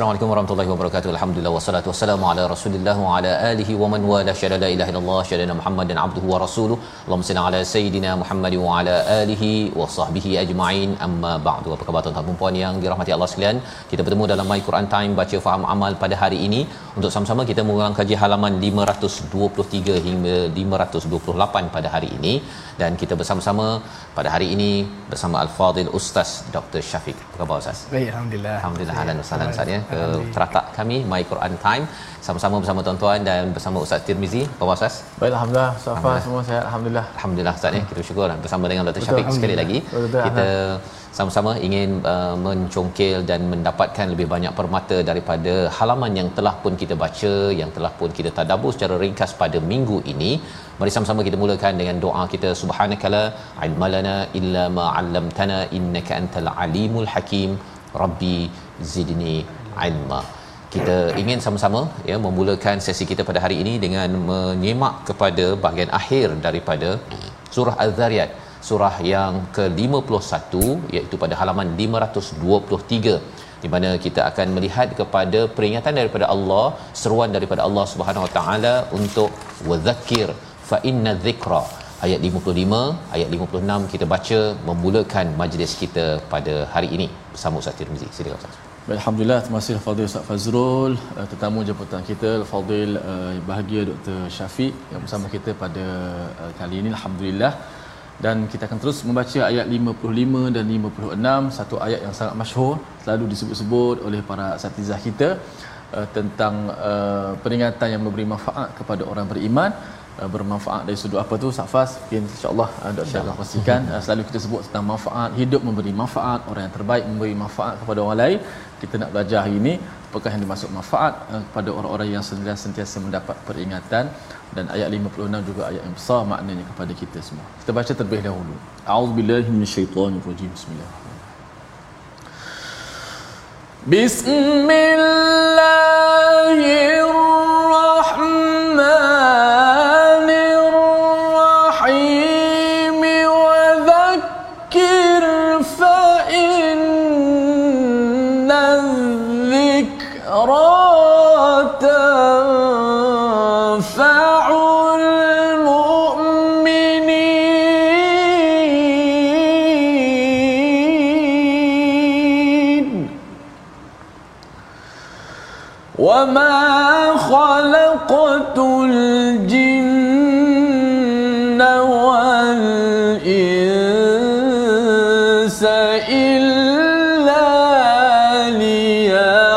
Assalamualaikum warahmatullahi wabarakatuh. Alhamdulillah wassalatu wassalamu ala Rasulillah wa ala alihi wa man wala syada la ilaha illallah syada Muhammadan abduhu wa rasuluh. Allahumma salli ala sayidina Muhammad wa ala alihi wa sahbihi ajma'in. Amma ba'du. Apa khabar tuan-tuan dan puan yang dirahmati Allah sekalian? Kita bertemu dalam My Quran Time baca faham amal pada hari ini untuk sama-sama kita mengulang kaji halaman 523 hingga 528 pada hari ini dan kita bersama-sama pada hari ini bersama Al-Fadil Ustaz Dr. Syafiq. Apa khabar Ustaz? Baik, alhamdulillah. Alhamdulillah ahlan wa sahlan Ustaz ya ke teratak kami My Quran Time sama-sama bersama tuan-tuan dan bersama Ustaz Tirmizi. Apa khabar Ustaz? Baik, alhamdulillah. Safa semua sihat, alhamdulillah. Alhamdulillah Ustaz ya. Kita bersyukur bersama dengan Dr. Syafiq sekali lagi. Alhamdulillah. Betul, Kita sama-sama ingin uh, mencongkel dan mendapatkan lebih banyak permata daripada halaman yang telah pun kita baca, yang telah pun kita tadabbur secara ringkas pada minggu ini. Mari sama-sama kita mulakan dengan doa kita subhanakala ilmalana illa ma 'allamtana innaka antal alimul hakim. Rabbi zidni ilma. Kita ingin sama-sama ya memulakan sesi kita pada hari ini dengan menyemak kepada bahagian akhir daripada surah Az-Zariyat surah yang ke-51 iaitu pada halaman 523 di mana kita akan melihat kepada peringatan daripada Allah seruan daripada Allah Subhanahu Wa Taala untuk wadzakir fa inna dzikra ayat 55 ayat 56 kita baca memulakan majlis kita pada hari ini bersama Ustaz Tirmizi. Silakan Ustaz. Alhamdulillah, terima kasih Fadil Ustaz Fazrul, uh, tetamu jemputan kita, Fadil uh, bahagia Dr. Syafiq yang bersama kita pada uh, kali ini, Alhamdulillah. Dan kita akan terus membaca ayat 55 dan 56, satu ayat yang sangat masyhur, selalu disebut-sebut oleh para asatizah kita uh, tentang uh, peringatan yang memberi manfaat kepada orang beriman. Uh, bermanfaat dari sudut apa tu Safas mungkin insyaallah uh, Dr. akan pastikan. Uh, selalu kita sebut tentang manfaat. Hidup memberi manfaat orang yang terbaik memberi manfaat kepada orang lain. Kita nak belajar hari ini apakah yang dimaksud manfaat eh, kepada orang-orang yang sentiasa mendapat peringatan? Dan ayat 56 juga ayat yang besar maknanya kepada kita semua. Kita baca terlebih dahulu. A'udzubillahi minasyaitonirrajim bismillahirrahmanirrahim. Bismillahirrahmanirrahim. وما خلقت الجن والإنس إلا ليعبدون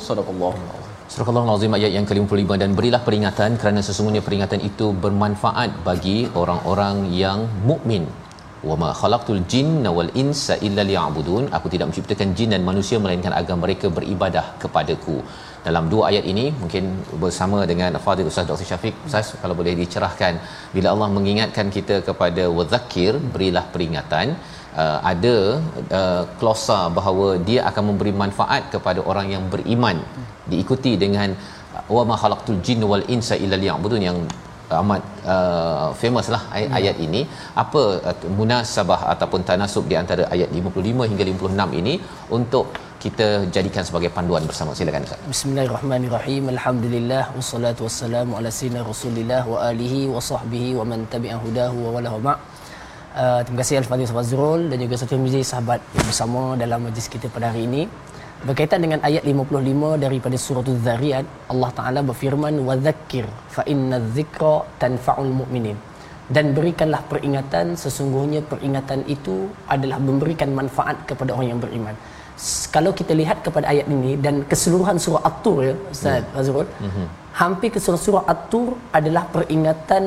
صدق الله العظيم Surah Al-Azim ayat yang ke-55 dan berilah peringatan kerana sesungguhnya peringatan itu bermanfaat bagi orang-orang yang mukmin. Wa ma khalaqtul jinna wal insa illa liya'budun. Aku tidak menciptakan jin dan manusia melainkan agar mereka beribadah kepadaku. Dalam dua ayat ini mungkin bersama dengan Fadil Ustaz Dr. Syafiq Ustaz kalau boleh dicerahkan bila Allah mengingatkan kita kepada wadzakir berilah peringatan uh, ada uh, klausa bahawa dia akan memberi manfaat kepada orang yang beriman diikuti dengan wa ma khalaqtul jinna wal insa illa liya'budun yang amat uh, famous lah ayat, hmm. ayat ini apa uh, munasabah ataupun tanasub di antara ayat 55 hingga 56 ini untuk kita jadikan sebagai panduan bersama silakan Ustaz. Bismillahirrahmanirrahim. Alhamdulillah wassalatu wassalamu ala sayyidina Rasulillah wa alihi wa sahbihi wa man tabi'a hudahu wa wala ma. Uh, terima kasih Al-Fadhil Fazrul dan juga Ustaz Tirmizi sahabat bersama dalam majlis kita pada hari ini. Berkaitan dengan ayat 55 daripada surah Az-Zariyat, Allah Taala berfirman wa dzakkir fa inna dzikra tanfa'ul mu'minin. Dan berikanlah peringatan sesungguhnya peringatan itu adalah memberikan manfaat kepada orang yang beriman kalau kita lihat kepada ayat ini dan keseluruhan surah At-Tur ya Ustaz yeah. Azrul mm-hmm. hampir keseluruhan surah At-Tur adalah peringatan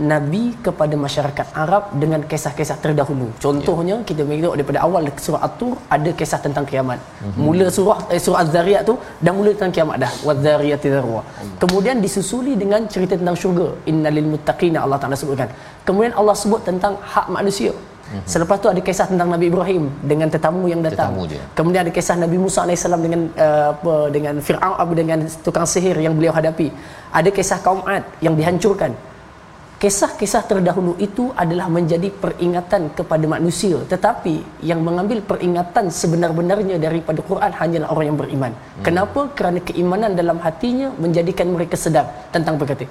Nabi kepada masyarakat Arab dengan kisah-kisah terdahulu. Contohnya yeah. kita tengok daripada awal surah At-Tur ada kisah tentang kiamat. Mm-hmm. Mula surah eh, surah Az-Zariyat tu dah mula tentang kiamat dah. Waz-Zariyati dzarwa. Mm. Kemudian disusul dengan cerita tentang syurga. Innalil muttaqina Allah Taala sebutkan. Kemudian Allah sebut tentang hak manusia. Mm-hmm. Selepas tu ada kisah tentang Nabi Ibrahim dengan tetamu yang datang. Tetamu Kemudian ada kisah Nabi Musa AS dengan uh, apa dengan Firaun apa dengan tukang sihir yang beliau hadapi. Ada kisah kaum Ad yang dihancurkan. Kisah-kisah terdahulu itu adalah menjadi peringatan kepada manusia tetapi yang mengambil peringatan sebenar-benarnya daripada Quran hanyalah orang yang beriman. Hmm. Kenapa? Kerana keimanan dalam hatinya menjadikan mereka sedar tentang perkata.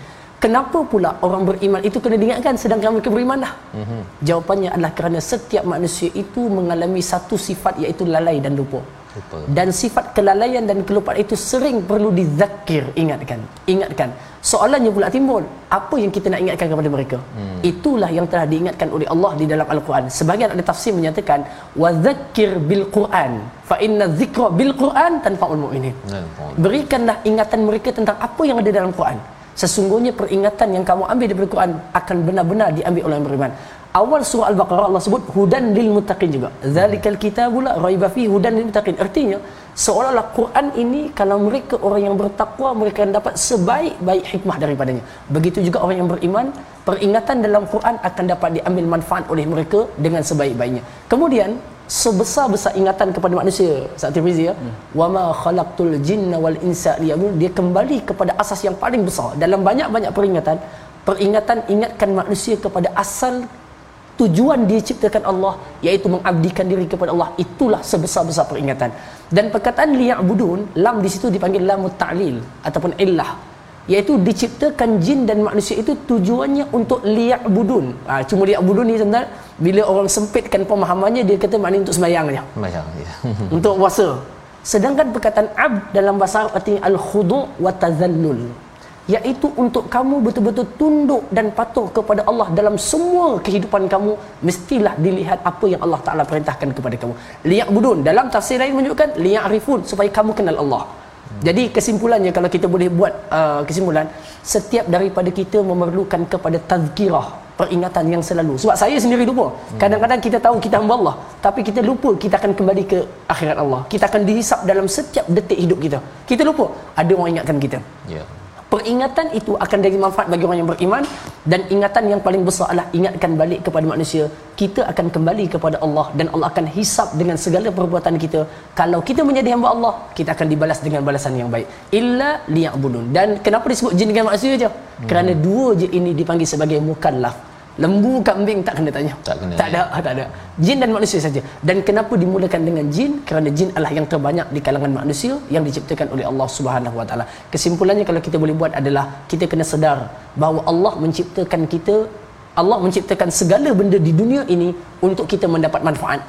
Kenapa pula orang beriman itu kena diingatkan sedangkan mereka beriman dah? Mm-hmm. Jawapannya adalah kerana setiap manusia itu mengalami satu sifat iaitu lalai dan lupa. Betul. Dan sifat kelalaian dan kelupaan itu sering perlu dizakir, ingatkan. Ingatkan. Soalannya pula timbul, apa yang kita nak ingatkan kepada mereka? Hmm. Itulah yang telah diingatkan oleh Allah di dalam Al-Quran. Sebagian ada tafsir menyatakan, "Wadzakir bil Quran, fa inna dzikra bil Quran tanfa'ul mu'minin." Berikanlah ingatan mereka tentang apa yang ada dalam Quran. Sesungguhnya peringatan yang kamu ambil dari Quran akan benar-benar diambil oleh beriman. Awal surah Al-Baqarah Allah sebut hudan lil muttaqin juga. Zalikal kitabul raiba fi hudan lil muttaqin. Artinya seolah-olah Quran ini kalau mereka orang yang bertakwa mereka akan dapat sebaik-baik hikmah daripadanya. Begitu juga orang yang beriman, peringatan dalam Quran akan dapat diambil manfaat oleh mereka dengan sebaik-baiknya. Kemudian sebesar-besar ingatan kepada manusia saat ya hmm. wama khalaqtul jinna wal insa liya'budun dia kembali kepada asas yang paling besar dalam banyak-banyak peringatan peringatan ingatkan manusia kepada asal tujuan diciptakan Allah iaitu mengabdikan diri kepada Allah. Itulah sebesar-besar peringatan. Dan perkataan liya'budun lam di situ dipanggil lamut ta'lil ataupun illah. Iaitu diciptakan jin dan manusia itu tujuannya untuk liya'budun. Ha, cuma liya'budun ni sebenarnya bila orang sempitkan pemahamannya dia kata maknanya untuk sembahyang sembahyang ya. untuk puasa. Sedangkan perkataan ab dalam bahasa Arab artinya al-khudu' wa tazallul iaitu untuk kamu betul-betul tunduk dan patuh kepada Allah dalam semua kehidupan kamu mestilah dilihat apa yang Allah Taala perintahkan kepada kamu. Liyak budun dalam tafsir lain menunjukkan liyak rifun supaya kamu kenal Allah. Jadi kesimpulannya kalau kita boleh buat uh, kesimpulan setiap daripada kita memerlukan kepada tazkirah peringatan yang selalu. Sebab saya sendiri lupa. Kadang-kadang kita tahu kita hamba Allah tapi kita lupa kita akan kembali ke akhirat Allah. Kita akan dihisap dalam setiap detik hidup kita. Kita lupa. Ada orang ingatkan kita. Yeah. Peringatan itu akan jadi manfaat bagi orang yang beriman dan ingatan yang paling besar adalah ingatkan balik kepada manusia kita akan kembali kepada Allah dan Allah akan hisap dengan segala perbuatan kita. Kalau kita menjadi hamba Allah kita akan dibalas dengan balasan yang baik. Illa liya'budun. Dan kenapa disebut jin dengan manusia je? Hmm. kerana dua je ini dipanggil sebagai mukallaf lembu kambing tak kena tanya. Tak kena tak ada ya. tak ada. Jin dan manusia saja. Dan kenapa dimulakan dengan jin? Kerana jin adalah yang terbanyak di kalangan manusia yang diciptakan oleh Allah Subhanahu wa taala. Kesimpulannya kalau kita boleh buat adalah kita kena sedar bahawa Allah menciptakan kita Allah menciptakan segala benda di dunia ini untuk kita mendapat manfaat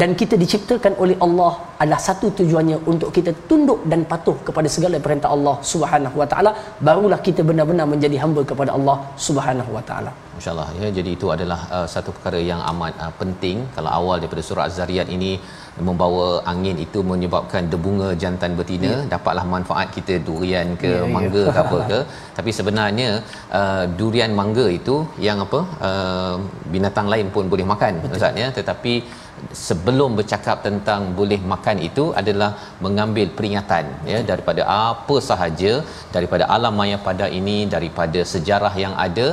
dan kita diciptakan oleh Allah adalah satu tujuannya untuk kita tunduk dan patuh kepada segala perintah Allah Subhanahu wa taala barulah kita benar-benar menjadi hamba kepada Allah Subhanahu wa taala. Masya-Allah ya jadi itu adalah uh, satu perkara yang amat uh, penting kalau awal daripada surah Az-Zariyat ini membawa angin itu menyebabkan debunga jantan betina ya. dapatlah manfaat kita durian ke ya, ya. mangga ya. ke apa ke tapi sebenarnya uh, durian mangga itu yang apa uh, binatang lain pun boleh makan ustaz ya tetapi sebelum bercakap tentang boleh makan itu adalah mengambil peringatan ya daripada apa sahaja daripada alam maya pada ini daripada sejarah yang ada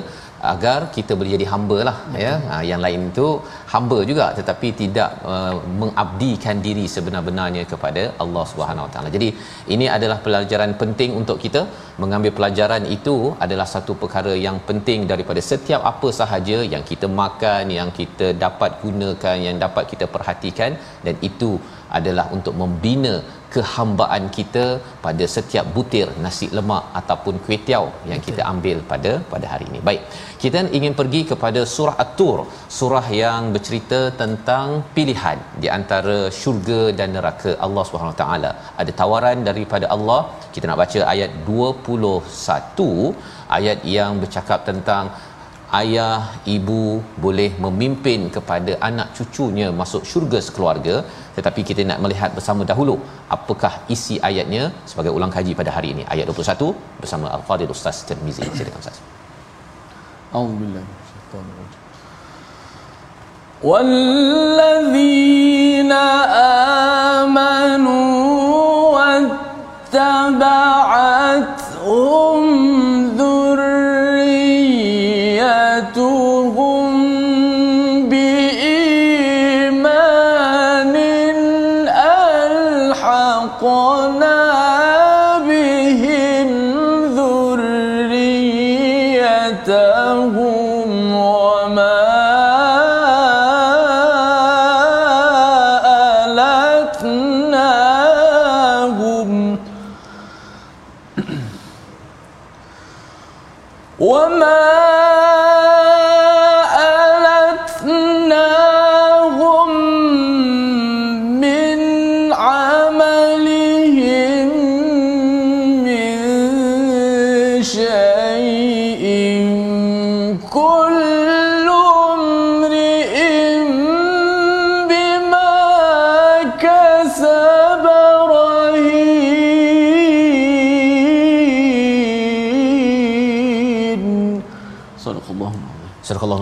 agar kita boleh jadi hamba lah ya. Ha, yang lain itu hamba juga tetapi tidak uh, mengabdikan diri sebenar-benarnya kepada Allah Subhanahu Wa Taala. Jadi ini adalah pelajaran penting untuk kita. Mengambil pelajaran itu adalah satu perkara yang penting daripada setiap apa sahaja yang kita makan yang kita dapat gunakan yang dapat kita perhatikan. Dan itu adalah untuk membina kehambaan kita pada setiap butir nasi lemak ataupun kuitiau yang Betul. kita ambil pada pada hari ini. Baik. Kita ingin pergi kepada surah At-Tur, surah yang bercerita tentang pilihan di antara syurga dan neraka Allah Subhanahu taala. Ada tawaran daripada Allah. Kita nak baca ayat 21 ayat yang bercakap tentang ayah ibu boleh memimpin kepada anak cucunya masuk syurga sekeluarga tetapi kita nak melihat bersama dahulu apakah isi ayatnya sebagai ulang kaji pada hari ini ayat 21 bersama al-fadil ustaz Tirmizi silakan ustaz auzubillahi والذين آمنوا واتبعتهم له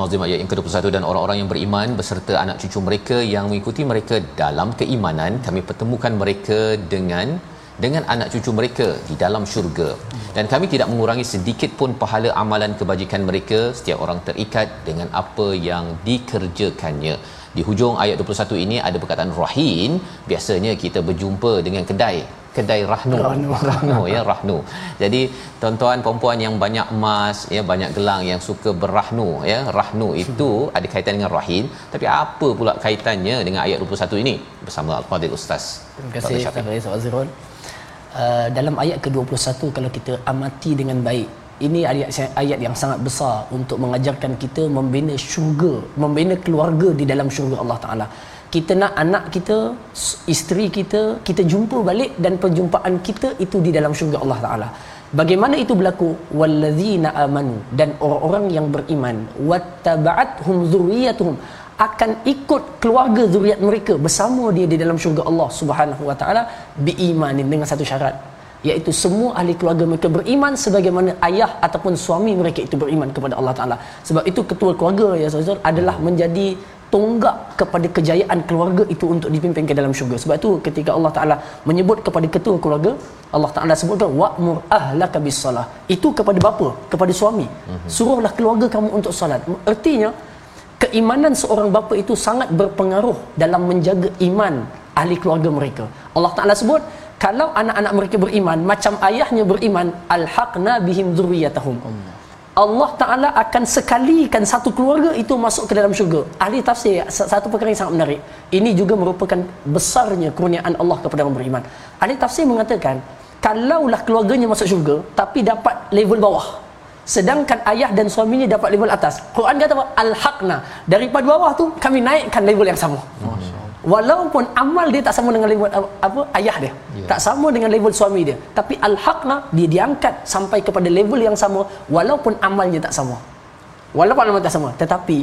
Nazim ayat yang ke-21 dan orang-orang yang beriman beserta anak cucu mereka yang mengikuti mereka dalam keimanan kami pertemukan mereka dengan dengan anak cucu mereka di dalam syurga. Dan kami tidak mengurangi sedikit pun pahala amalan kebajikan mereka. Setiap orang terikat dengan apa yang dikerjakannya. Di hujung ayat 21 ini ada perkataan rahin biasanya kita berjumpa dengan kedai kedai rahnu. Rahnu, rahnu ya rahnu. Jadi tuan-tuan puan yang banyak emas ya banyak gelang yang suka berrahnu ya rahnu itu ada kaitan dengan rahin tapi apa pula kaitannya dengan ayat 21 ini? Bersama al-fadil ustaz. Terima kasih Ustaz Azrul. Uh, dalam ayat ke-21 kalau kita amati dengan baik ini ayat ayat yang sangat besar untuk mengajarkan kita membina syurga membina keluarga di dalam syurga Allah taala kita nak anak kita isteri kita kita jumpa balik dan perjumpaan kita itu di dalam syurga Allah taala. Bagaimana itu berlaku? Wallazina amanu dan orang-orang yang beriman wattaba'athum zurriyyatuhum akan ikut keluarga zuriat mereka bersama dia di dalam syurga Allah Subhanahu wa taala biimanin dengan satu syarat iaitu semua ahli keluarga mereka beriman sebagaimana ayah ataupun suami mereka itu beriman kepada Allah taala. Sebab itu ketua keluarga ya saudara adalah menjadi tonggak kepada kejayaan keluarga itu untuk dipimpin ke dalam syurga. Sebab itu ketika Allah Taala menyebut kepada ketua keluarga, Allah Taala sebutkan wa'mur ahlaka bis-salah. Itu kepada bapa, kepada suami. Mhm. Suruhlah keluarga kamu untuk solat. Artinya keimanan seorang bapa itu sangat berpengaruh dalam menjaga iman ahli keluarga mereka. Allah Taala sebut kalau anak-anak mereka beriman macam ayahnya beriman alhaqna bihim dzurriyyatahum. Allah. Allah Ta'ala akan sekalikan satu keluarga itu masuk ke dalam syurga. Ahli tafsir, satu perkara yang sangat menarik. Ini juga merupakan besarnya kurniaan Allah kepada orang beriman. Ahli tafsir mengatakan, kalaulah keluarganya masuk syurga, tapi dapat level bawah. Sedangkan ayah dan suaminya dapat level atas. Quran kata apa? Al-Haqna. Daripada bawah tu, kami naikkan level yang sama. Masya walaupun amal dia tak sama dengan level apa ayah dia yeah. tak sama dengan level suami dia tapi al-haqna dia diangkat sampai kepada level yang sama walaupun amalnya tak sama walaupun amalnya tak sama tetapi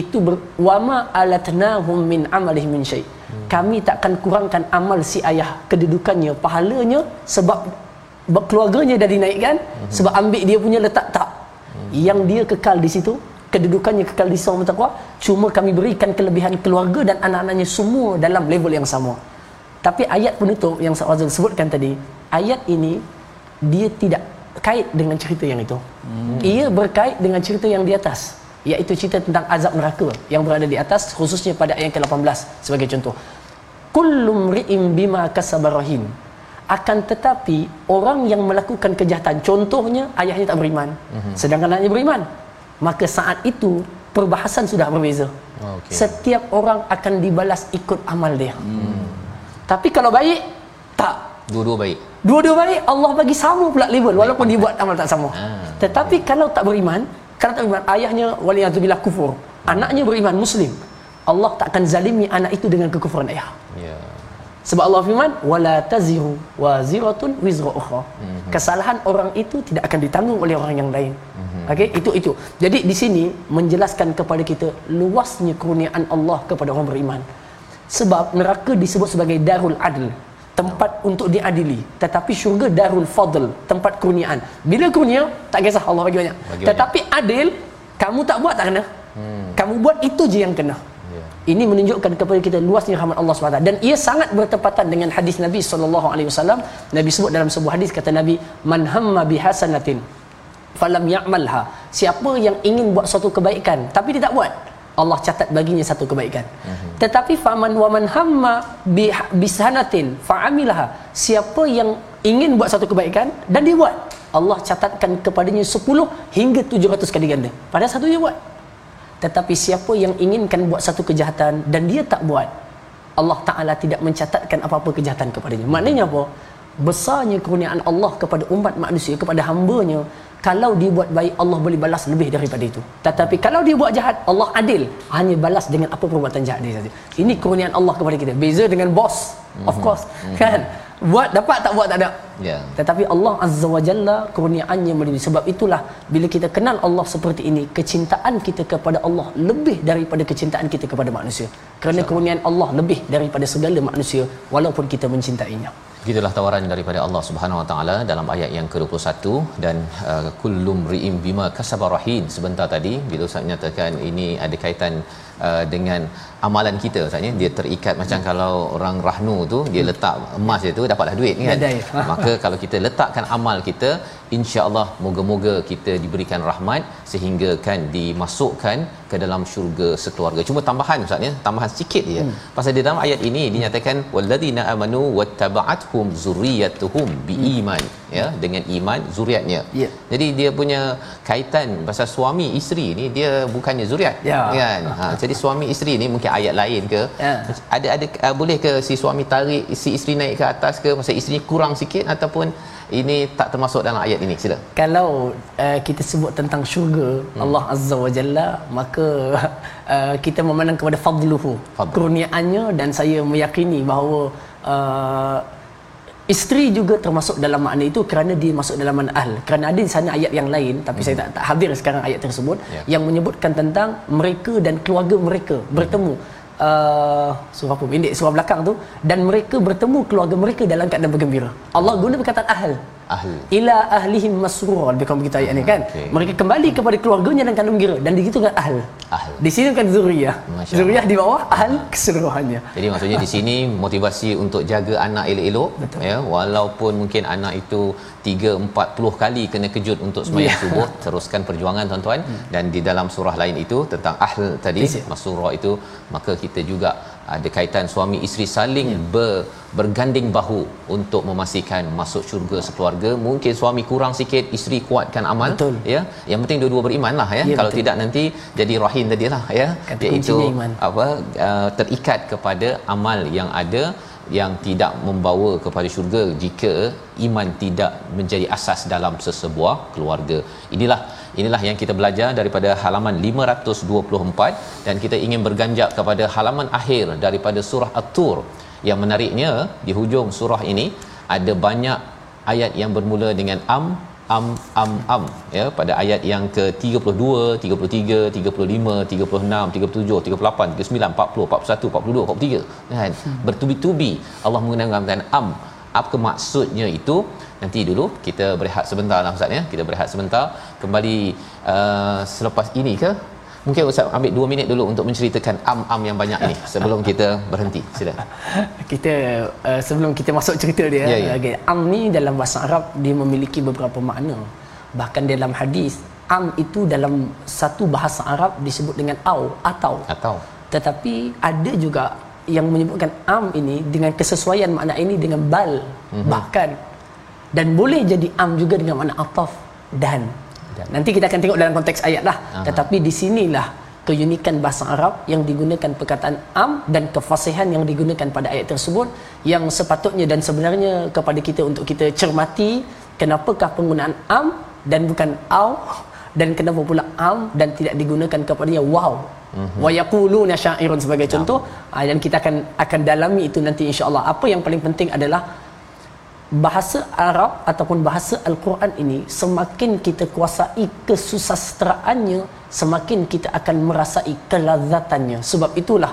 itu ber, wama alatnahum min amalihim min syai hmm. kami takkan kurangkan amal si ayah kedudukannya pahalanya sebab keluarganya dah dinaikkan hmm. sebab ambil dia punya letak tak hmm. yang dia kekal di situ kedudukannya kekal di sama takwa cuma kami berikan kelebihan keluarga dan anak-anaknya semua dalam level yang sama tapi ayat penutup yang Ustaz sebutkan tadi ayat ini dia tidak kait dengan cerita yang itu. Hmm. Ia berkait dengan cerita yang di atas iaitu cerita tentang azab neraka yang berada di atas khususnya pada ayat ke-18 sebagai contoh. Kullum ri'im bima kasabarahin. Akan tetapi orang yang melakukan kejahatan contohnya ayahnya tak beriman hmm. sedangkan anaknya beriman maka saat itu perbahasan sudah berbeza. Okay. Setiap orang akan dibalas ikut amal dia. Hmm. Tapi kalau baik tak dua-dua baik. Dua-dua baik Allah bagi sama pula level walaupun dia buat amal tak sama. Ha. Tetapi okay. kalau tak beriman, kalau tak beriman ayahnya waliyatubillah kufur, anaknya beriman muslim. Allah tak akan zalimi anak itu dengan kekufuran ayah. Ya. Yeah. Sebab Allah firman wala taziru waziratun wizra ukhra. Mm-hmm. Kesalahan orang itu tidak akan ditanggung oleh orang yang lain. Mm-hmm. Okey, itu itu. Jadi di sini menjelaskan kepada kita luasnya kurniaan Allah kepada orang beriman. Sebab neraka disebut sebagai darul adl, tempat no. untuk diadili. Tetapi syurga darul fadl, tempat kurniaan. Bila kurnia, tak kisah Allah bagi banyak. Bagi Tetapi banyak. adil, kamu tak buat tak kena. Hmm. Kamu buat itu je yang kena. Ini menunjukkan kepada kita luasnya rahmat Allah SWT dan ia sangat bertepatan dengan hadis Nabi sallallahu alaihi wasallam. Nabi sebut dalam sebuah hadis kata Nabi, "Man hamma bihasanatin falam ya'malha." Siapa yang ingin buat suatu kebaikan tapi dia tak buat, Allah catat baginya satu kebaikan. Uh-huh. Tetapi faman wa man hamma bisanatin fa'amilaha. Siapa yang ingin buat satu kebaikan dan dia buat, Allah catatkan kepadanya 10 hingga 700 kali ganda. Padahal satu dia buat. Tetapi siapa yang inginkan buat satu kejahatan dan dia tak buat, Allah Ta'ala tidak mencatatkan apa-apa kejahatan kepadanya. Maknanya apa? Besarnya kurniaan Allah kepada umat manusia, kepada hambanya, kalau dia buat baik, Allah boleh balas lebih daripada itu. Tetapi kalau dia buat jahat, Allah adil. Hanya balas dengan apa perbuatan jahat dia saja. Ini kurniaan Allah kepada kita. Beza dengan bos, of course. Mm-hmm. Kan? Buat dapat tak buat tak ada. Yeah. tetapi Allah azza wa jalla kurniaannya melebihi sebab itulah bila kita kenal Allah seperti ini kecintaan kita kepada Allah lebih daripada kecintaan kita kepada manusia. Kerana kurniaan Allah lebih daripada segala manusia walaupun kita mencintainya. Gitulah tawaran daripada Allah Subhanahu Wa Taala dalam ayat yang ke-21 dan uh, kullum ri'im bima kasabarahin sebentar tadi bila Ustaz menyatakan ini ada kaitan uh, dengan amalan kita maksudnya dia terikat macam hmm. kalau orang rahnu tu dia hmm. letak emas dia tu dapatlah duit kan maka kalau kita letakkan amal kita insya-Allah moga-moga kita diberikan rahmat sehingga kan dimasukkan ke dalam syurga sekeluarga cuma tambahan maksudnya tambahan sikit dia hmm. pasal di dalam ayat ini dinyatakan walladzina amanu wattaba'athum zurriyyatuhum biiman hmm. Ya dengan iman zuriatnya yeah. jadi dia punya kaitan pasal suami isteri ni dia bukannya zuriat yeah. kan ha, jadi suami isteri ni mungkin ayat lain ke yeah. ada ada uh, boleh ke si suami tarik si isteri naik ke atas ke pasal isteri kurang sikit ataupun ini tak termasuk dalam ayat ini sila kalau uh, kita sebut tentang syurga hmm. Allah azza wa jalla maka uh, kita memandang kepada fadluhu Fadl. kurniaannya dan saya meyakini bahawa uh, Isteri juga termasuk dalam makna itu kerana dia masuk dalam makna ahl. Kerana ada di sana ayat yang lain tapi hmm. saya tak, tak hadir sekarang ayat tersebut yeah. yang menyebutkan tentang mereka dan keluarga mereka bertemu. Uh, surah apa? Indik surah belakang tu dan mereka bertemu keluarga mereka dalam keadaan bergembira. Allah guna perkataan ahl ahli. Ila ahlihim masrura lebih kurang begitu ayat ni kan? Okay. mereka kembali kepada keluarganya dan kandung gira dan di situ kan ahl. Ahl. Di sini kan zuriyah. Zuriyah di bawah ahl keseluruhannya. Jadi maksudnya di sini motivasi untuk jaga anak elok-elok ya walaupun mungkin anak itu 3 40 kali kena kejut untuk sembahyang yeah. subuh teruskan perjuangan tuan-tuan. Hmm. dan di dalam surah lain itu tentang ahl tadi masrura itu maka kita juga ada kaitan suami isteri saling ya. ber, berganding bahu untuk memastikan masuk syurga sekeluarga mungkin suami kurang sikit isteri kuatkan amal betul. ya yang penting dua-dua beriman lah ya, ya kalau betul. tidak nanti jadi rahim tadilah ya Kata iaitu apa uh, terikat kepada amal yang ada yang tidak membawa kepada syurga jika iman tidak menjadi asas dalam sesebuah keluarga inilah Inilah yang kita belajar daripada halaman 524 dan kita ingin berganjak kepada halaman akhir daripada surah At-Tur. Yang menariknya di hujung surah ini ada banyak ayat yang bermula dengan am am am am ya pada ayat yang ke-32, 33, 35, 36, 37, 38, 39, 40, 41, 42, 43 kan hmm. bertubi-tubi Allah menggunakan am apa maksudnya itu? Nanti dulu kita berehat sebentar lah Ustaz ya. Kita berehat sebentar. Kembali uh, selepas ini ke? Mungkin Ustaz ambil 2 minit dulu untuk menceritakan am-am yang banyak ini sebelum kita berhenti. Sila. kita uh, sebelum kita masuk cerita dia Ya, ya. okay, am ni dalam bahasa Arab dia memiliki beberapa makna. Bahkan dalam hadis am itu dalam satu bahasa Arab disebut dengan au atau. Atau. Tetapi ada juga yang menyebutkan am ini dengan kesesuaian makna ini dengan bal mm-hmm. bahkan dan boleh jadi am juga dengan makna ataf dan. Dan. nanti kita akan tengok dalam konteks ayat lah Aha. tetapi di sinilah keunikan bahasa Arab yang digunakan perkataan am dan kefasihan yang digunakan pada ayat tersebut yang sepatutnya dan sebenarnya kepada kita untuk kita cermati kenapakah penggunaan am dan bukan au dan kenapa pula am dan tidak digunakan kepadanya wow mm-hmm. wa yaquluna syairun sebagai contoh uh, dan kita akan akan dalami itu nanti insya-Allah. Apa yang paling penting adalah bahasa Arab ataupun bahasa Al-Quran ini semakin kita kuasai kesusastraannya semakin kita akan merasai kelazatannya. Sebab itulah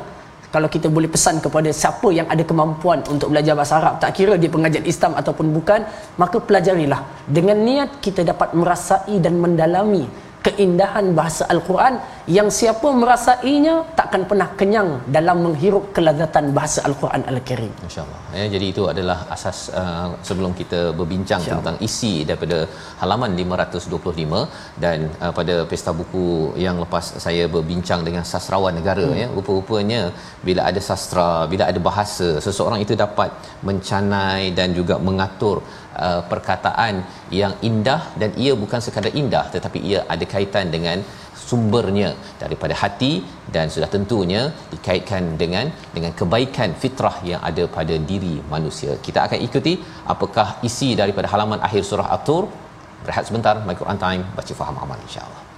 kalau kita boleh pesan kepada siapa yang ada kemampuan untuk belajar bahasa Arab tak kira dia pengajian Islam ataupun bukan maka pelajarilah. Dengan niat kita dapat merasai dan mendalami keindahan bahasa Al-Quran yang siapa merasainya takkan pernah kenyang dalam menghirup kelazatan bahasa Al-Quran Al-Karim InsyaAllah. Ya, jadi itu adalah asas uh, sebelum kita berbincang tentang isi daripada halaman 525 dan uh, pada pesta buku yang lepas saya berbincang dengan sastrawan negara hmm. ya. Rupa-rupanya bila ada sastra, bila ada bahasa, seseorang itu dapat mencanai dan juga mengatur uh, perkataan yang indah dan ia bukan sekadar indah tetapi ia ada kaitan dengan sumbernya daripada hati dan sudah tentunya dikaitkan dengan dengan kebaikan fitrah yang ada pada diri manusia. Kita akan ikuti apakah isi daripada halaman akhir surah At-Tur. Rehat sebentar, My Quran Time, baca faham amal insya-Allah.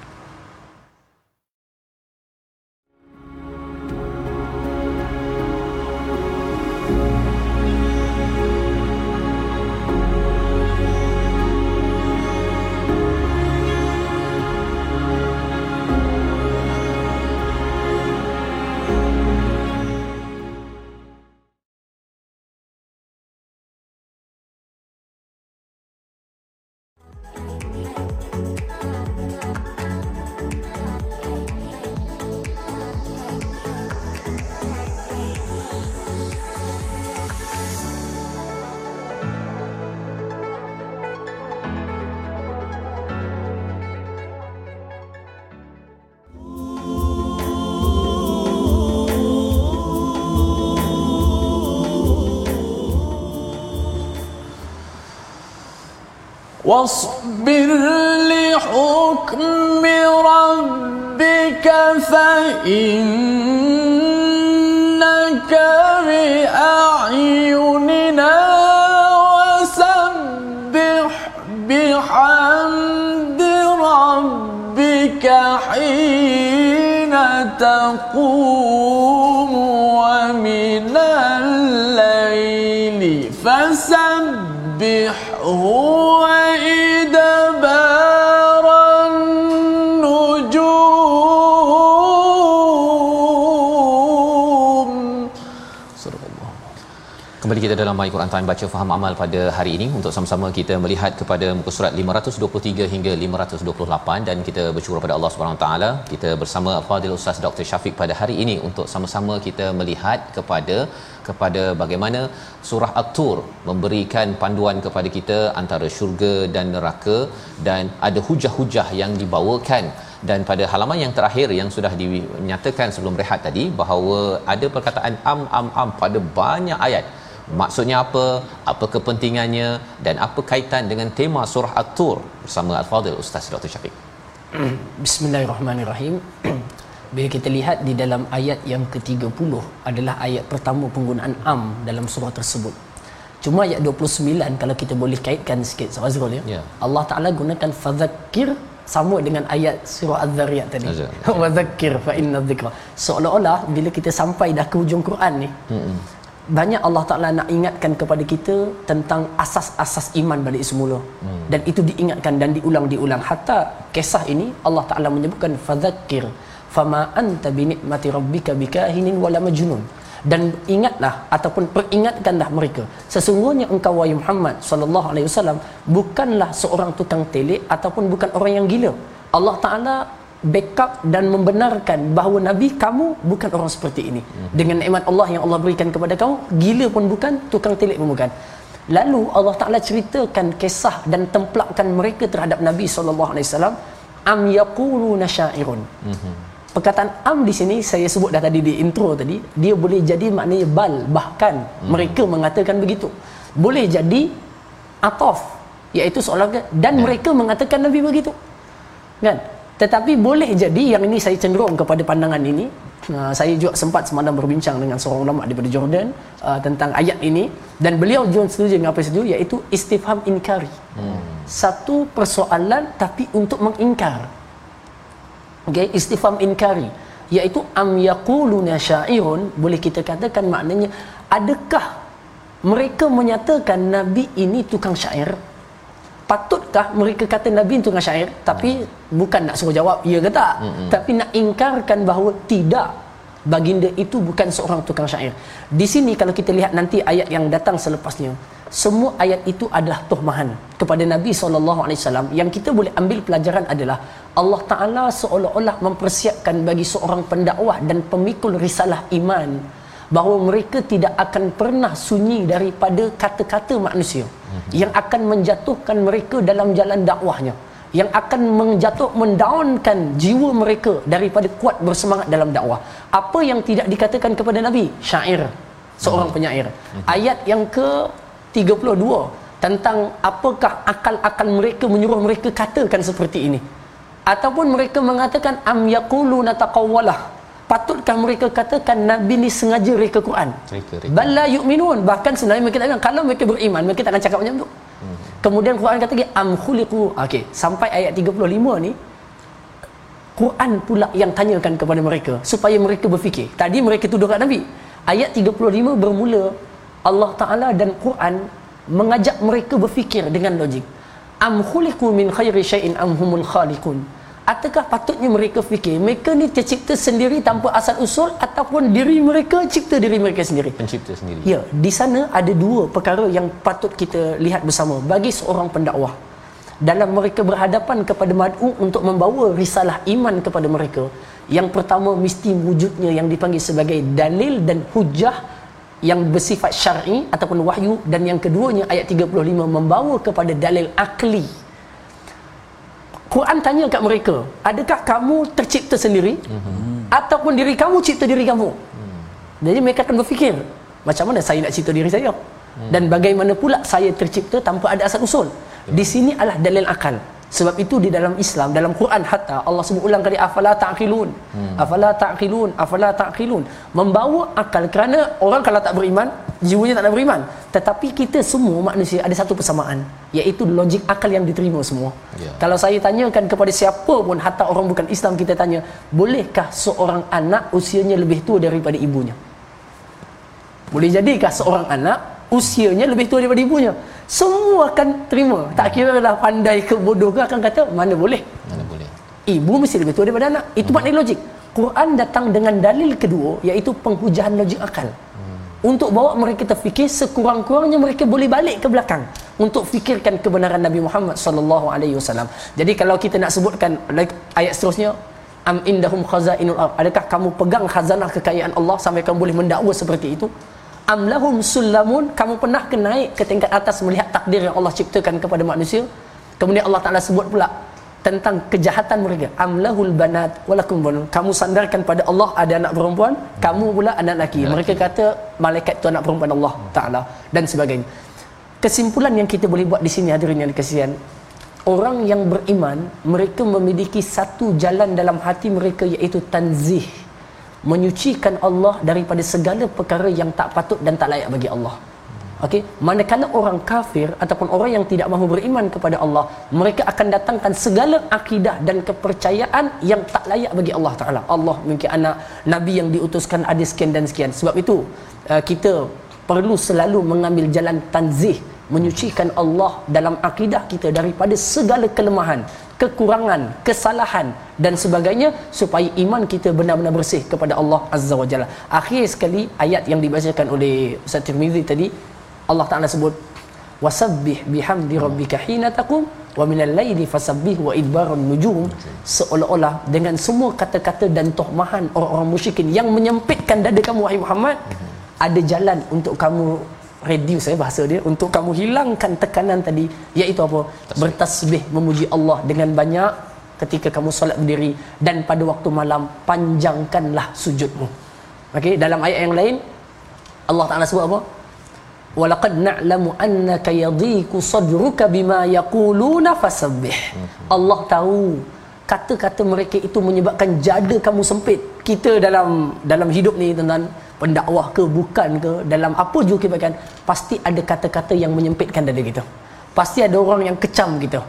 واصبر لحكم ربك فإنك بأعيننا وسبح بحمد ربك حين تقوم. Quran Time baca faham amal pada hari ini. Untuk sama-sama kita melihat kepada muka surat 523 hingga 528 dan kita bersyukur kepada Allah Subhanahu taala. Kita bersama Fadil Ustaz Dr Syafiq pada hari ini untuk sama-sama kita melihat kepada kepada bagaimana surah At-Tur memberikan panduan kepada kita antara syurga dan neraka dan ada hujah-hujah yang dibawakan. Dan pada halaman yang terakhir yang sudah dinyatakan sebelum rehat tadi bahawa ada perkataan am am am pada banyak ayat maksudnya apa apa kepentingannya dan apa kaitan dengan tema surah at-tur bersama al-fadil ustaz Dr Syafiq Bismillahirrahmanirrahim. Bila kita lihat di dalam ayat yang ke-30 adalah ayat pertama penggunaan am dalam surah tersebut. Cuma ayat 29 kalau kita boleh kaitkan sikit Fazrul ya. Ya. Allah Taala gunakan fadzakir sama dengan ayat surah Az-Zariyat tadi. Az-Zariyat. Wadzakir fa inna dzikra. Seolah-olah bila kita sampai dah ke hujung Quran ni, hmm banyak Allah Taala nak ingatkan kepada kita tentang asas-asas iman balik semula. Hmm. Dan itu diingatkan dan diulang-diulang hatta kisah ini Allah Taala menyebutkan fadzakir fama anta bi nikmati rabbika bikahinin wala majnun. Dan ingatlah ataupun peringatkanlah mereka sesungguhnya engkau wahai Muhammad sallallahu alaihi wasallam bukanlah seorang tukang telik ataupun bukan orang yang gila. Allah Taala backup dan membenarkan bahawa nabi kamu bukan orang seperti ini hmm. dengan nikmat Allah yang Allah berikan kepada kamu gila pun bukan tukang telik pun bukan lalu Allah Taala ceritakan kisah dan templakkan mereka terhadap nabi sallallahu alaihi wasallam am yaquluna syairun hmm. perkataan am di sini saya sebut dah tadi di intro tadi dia boleh jadi maknanya bal bahkan hmm. mereka mengatakan begitu boleh jadi ataf iaitu seolah dan ya. mereka mengatakan nabi begitu kan tetapi boleh jadi yang ini saya cenderung kepada pandangan ini. Uh, saya juga sempat semalam berbincang dengan seorang ulama daripada Jordan uh, tentang ayat ini. Dan beliau juga setuju dengan apa setuju iaitu istifham inkari. Hmm. satu persoalan tapi untuk mengingkar. Okay, istifham inkari iaitu am yaquluna syairun. Boleh kita katakan maknanya adakah mereka menyatakan nabi ini tukang syair patutkah mereka kata Nabi itu dengan syair tapi hmm. bukan nak suruh jawab ya ke tak hmm. tapi nak ingkarkan bahawa tidak baginda itu bukan seorang tukang syair di sini kalau kita lihat nanti ayat yang datang selepasnya semua ayat itu adalah tuhmahan kepada Nabi SAW yang kita boleh ambil pelajaran adalah Allah Ta'ala seolah-olah mempersiapkan bagi seorang pendakwah dan pemikul risalah iman bahawa mereka tidak akan pernah sunyi daripada kata-kata manusia mm-hmm. Yang akan menjatuhkan mereka dalam jalan dakwahnya. Yang akan menjatuh mendaunkan jiwa mereka daripada kuat bersemangat dalam dakwah. Apa yang tidak dikatakan kepada nabi? Syair. Seorang mm-hmm. penyair. Mm-hmm. ayat yang ke 32 tentang apakah akal-akal mereka menyuruh mereka katakan seperti ini. Ataupun mereka mengatakan am yaquluna taqawwalah patutkah mereka katakan Nabi ni sengaja reka Quran? Reka, reka. Bala yu'minun. Bahkan sebenarnya mereka tak bilang, kalau mereka beriman, mereka tak akan cakap macam tu. Hmm. Kemudian Quran kata lagi, am khuliqu. Okey, sampai ayat 35 ni, Quran pula yang tanyakan kepada mereka supaya mereka berfikir. Tadi mereka tuduh kat Nabi. Ayat 35 bermula Allah Taala dan Quran mengajak mereka berfikir dengan logik. Am khuliqu min khairi syai'in am humul khaliqun. Adakah patutnya mereka fikir mereka ni tercipta sendiri tanpa asal usul ataupun diri mereka cipta diri mereka sendiri? Pencipta sendiri. Ya, di sana ada dua perkara yang patut kita lihat bersama bagi seorang pendakwah. Dalam mereka berhadapan kepada mad'u untuk membawa risalah iman kepada mereka. Yang pertama mesti wujudnya yang dipanggil sebagai dalil dan hujah yang bersifat syar'i ataupun wahyu dan yang keduanya ayat 35 membawa kepada dalil akli Quran tanya kat mereka, adakah kamu tercipta sendiri mm-hmm. ataupun diri kamu cipta diri kamu? Mm. Jadi mereka akan berfikir, macam mana saya nak cipta diri saya? Mm. Dan bagaimana pula saya tercipta tanpa ada asal usul? Yeah. Di sini adalah dalil akal. Sebab itu di dalam Islam, dalam Quran hatta Allah sebut ulang kali afala ta'qilun. Hmm. Afala ta'qilun, afala ta'qilun. Membawa akal kerana orang kalau tak beriman, jiwanya tak nak beriman. Tetapi kita semua manusia ada satu persamaan, iaitu logik akal yang diterima semua. Yeah. Kalau saya tanyakan kepada siapa pun hatta orang bukan Islam kita tanya, bolehkah seorang anak usianya lebih tua daripada ibunya? Boleh jadikah seorang anak usianya lebih tua daripada ibunya? semua akan terima tak kira lah pandai ke bodoh ke akan kata mana boleh mana boleh ibu mesti lebih tua daripada anak itu hmm. makna logik Quran datang dengan dalil kedua iaitu penghujahan logik akal hmm. untuk bawa mereka terfikir sekurang-kurangnya mereka boleh balik ke belakang untuk fikirkan kebenaran Nabi Muhammad sallallahu alaihi wasallam. Jadi kalau kita nak sebutkan ayat seterusnya am indahum khazainul ard adakah kamu pegang khazanah kekayaan Allah sampai kamu boleh mendakwa seperti itu? Amlahum sullamun? Kamu pernah ke naik ke tingkat atas melihat takdir yang Allah ciptakan kepada manusia? Kemudian Allah Taala sebut pula tentang kejahatan mereka. Amlahul banat walakum banun. Kamu sandarkan pada Allah ada anak perempuan kamu pula anak lelaki. Mereka kata malaikat itu anak perempuan Allah Taala dan sebagainya. Kesimpulan yang kita boleh buat di sini hadirin yang dikasihan orang yang beriman mereka memiliki satu jalan dalam hati mereka iaitu tanzih menyucikan Allah daripada segala perkara yang tak patut dan tak layak bagi Allah. Okey, manakala orang kafir ataupun orang yang tidak mahu beriman kepada Allah, mereka akan datangkan segala akidah dan kepercayaan yang tak layak bagi Allah Taala. Allah mungkin anak nabi yang diutuskan ada sekian dan sekian. Sebab itu uh, kita perlu selalu mengambil jalan tanzih menyucikan Allah dalam akidah kita daripada segala kelemahan kekurangan, kesalahan dan sebagainya supaya iman kita benar-benar bersih kepada Allah Azza wa Jalla. Akhir sekali ayat yang dibacakan oleh Ustaz Tirmizi tadi Allah Taala sebut wasabbih bihamdi rabbika hina taqum wa minal laili fasabbih wa idbarun nujum seolah-olah dengan semua kata-kata dan tohmahan orang-orang musyrikin yang menyempitkan dada kamu wahai Muhammad ada jalan untuk kamu reduce eh bahasa dia untuk kamu hilangkan tekanan tadi iaitu apa? Tasbih. bertasbih memuji Allah dengan banyak ketika kamu solat berdiri. Dan pada waktu malam panjangkanlah sujudmu. Okey dalam ayat yang lain Allah Taala sebut apa? Walaqad na'lamu annaka yadhiku sadruka bima yaquluna fasabbih. Allah tahu kata-kata mereka itu menyebabkan jada kamu sempit. Kita dalam dalam hidup ni tuan pendakwah ke bukan ke dalam apa juga kebaikan pasti ada kata-kata yang menyempitkan dada kita. Pasti ada orang yang kecam kita.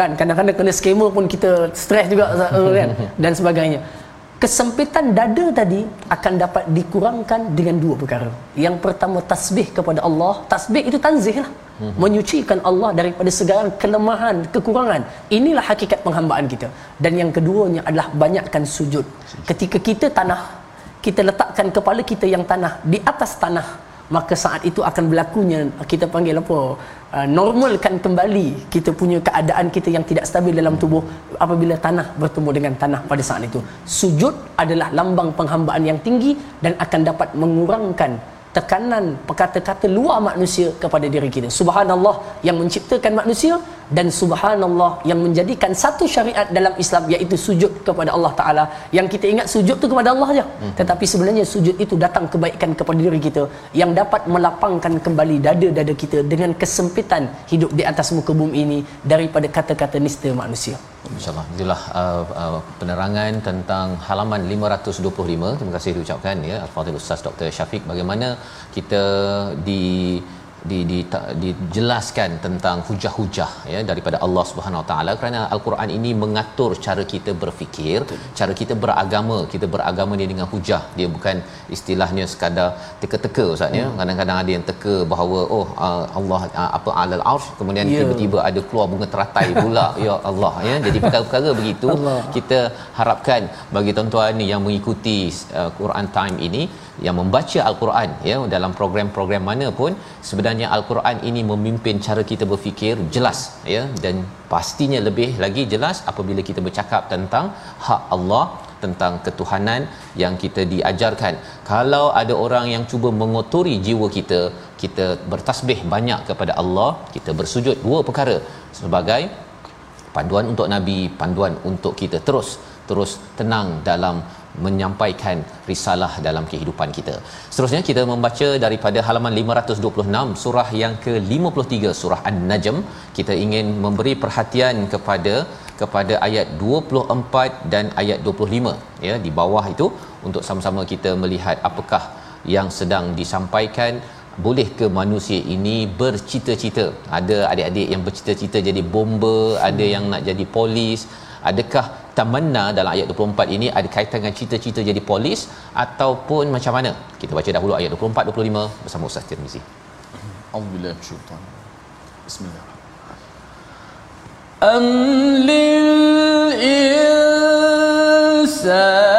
Kan? Kadang-kadang kena skema pun kita stres juga kan? Dan sebagainya. Kesempitan dada tadi akan dapat dikurangkan dengan dua perkara. Yang pertama tasbih kepada Allah. Tasbih itu tanzih lah. Hmm. menyucikan Allah daripada segala kelemahan kekurangan. Inilah hakikat penghambaan kita. Dan yang keduanya adalah banyakkan sujud. Ketika kita tanah kita letakkan kepala kita yang tanah di atas tanah maka saat itu akan berlakunya kita panggil apa uh, normalkan kembali kita punya keadaan kita yang tidak stabil dalam tubuh apabila tanah bertemu dengan tanah pada saat itu. Sujud adalah lambang penghambaan yang tinggi dan akan dapat mengurangkan tekanan kata-kata luar manusia kepada diri kita. Subhanallah yang menciptakan manusia dan subhanallah yang menjadikan satu syariat dalam Islam iaitu sujud kepada Allah taala. Yang kita ingat sujud tu kepada Allah saja hmm. tetapi sebenarnya sujud itu datang kebaikan kepada diri kita. Yang dapat melapangkan kembali dada-dada kita dengan kesempitan hidup di atas muka bumi ini daripada kata-kata nista manusia. InsyaAllah. Itulah uh, uh, penerangan tentang halaman 525 terima kasih diucapkan ya Al-Fadhil Ustaz Dr. Syafiq. Bagaimana kita di di, di dijelaskan tentang hujah-hujah ya daripada Allah Subhanahu Wa Taala kerana al-Quran ini mengatur cara kita berfikir, Betul. cara kita beragama. Kita beragama ni dengan hujah. Dia bukan istilahnya sekadar teka-teka ustaz ya. Hmm. Kadang-kadang ada yang teka bahawa oh uh, Allah uh, apa alal arsh kemudian yeah. tiba-tiba ada keluar bunga teratai pula ya Allah ya. Jadi perkara-perkara begitu Allah. kita harapkan bagi tuan-tuan yang mengikuti uh, Quran Time ini yang membaca al-Quran ya dalam program-program mana pun sebenarnya al-Quran ini memimpin cara kita berfikir jelas ya. Dan pastinya lebih lagi jelas apabila kita bercakap tentang hak Allah tentang ketuhanan yang kita diajarkan. Kalau ada orang yang cuba mengotori jiwa kita kita bertasbih banyak kepada Allah kita bersujud dua perkara. Sebagai panduan untuk nabi panduan untuk kita terus terus tenang dalam menyampaikan risalah dalam kehidupan kita. Seterusnya kita membaca daripada halaman 526 surah yang ke-53 surah An-Najm. Kita ingin memberi perhatian kepada kepada ayat 24 dan ayat 25 ya di bawah itu untuk sama-sama kita melihat apakah yang sedang disampaikan boleh ke manusia ini bercita-cita ada adik-adik yang bercita-cita jadi bomba ada yang nak jadi polis adakah tamanna dalam ayat 24 ini ada kaitan dengan cita-cita jadi polis ataupun macam mana? Kita baca dahulu ayat 24 25 bersama Ustaz Tirmizi. Alhamdulillah syaitan Bismillah. Am lil insani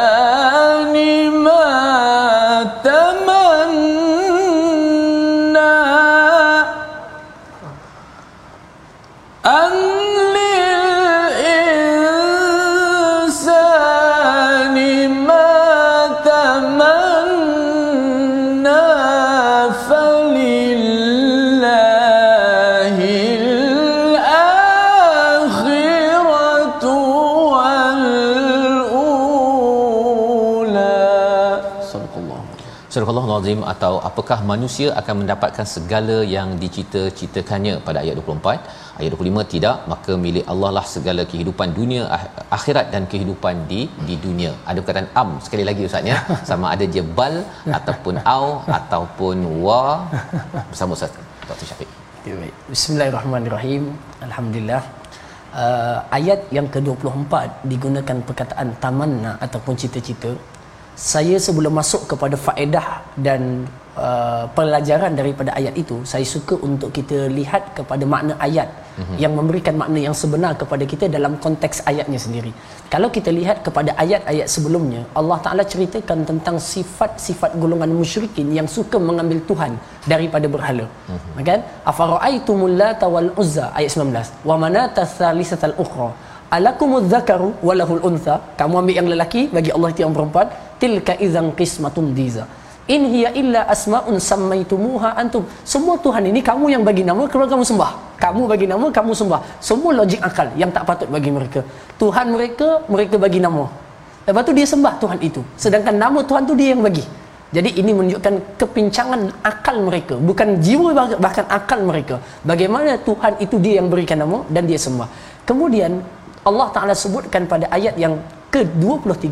Azim atau apakah manusia akan mendapatkan segala yang dicita-citakannya pada ayat 24 ayat 25 tidak. Maka milik Allah lah segala kehidupan dunia akhirat dan kehidupan di di dunia. Ada perkataan am sekali lagi ustaz ya. Sama ada dia bal ataupun au ataupun wa. Bersama ustaz. Dr. Syafiq. Bismillahirrahmanirrahim. Alhamdulillah. Uh, ayat yang ke-24 digunakan perkataan tamanna ataupun cita-cita saya sebelum masuk kepada faedah dan uh, pelajaran daripada ayat itu saya suka untuk kita lihat kepada makna ayat mm-hmm. yang memberikan makna yang sebenar kepada kita dalam konteks ayatnya sendiri. Kalau kita lihat kepada ayat-ayat sebelumnya, Allah Taala ceritakan tentang sifat-sifat golongan musyrikin yang suka mengambil tuhan daripada berhala. Mm-hmm. Kan? Afara'aitumul lata wal uzza ayat 19. Wa manata thalithatal ukhra. Alakumuz zakaru walahul untha. Kamu ambil yang lelaki bagi Allah itu yang perempuan. Tilka idzan qismatun diza. In hiya illa asmaun sammaitumuha antum. Semua tuhan ini kamu yang bagi nama kemudian kamu sembah. Kamu bagi nama kamu sembah. Semua logik akal yang tak patut bagi mereka. Tuhan mereka mereka bagi nama. Lepas tu dia sembah tuhan itu. Sedangkan nama tuhan tu dia yang bagi. Jadi ini menunjukkan kepincangan akal mereka. Bukan jiwa bahkan akal mereka. Bagaimana tuhan itu dia yang berikan nama dan dia sembah. Kemudian Allah Taala sebutkan pada ayat yang ke-23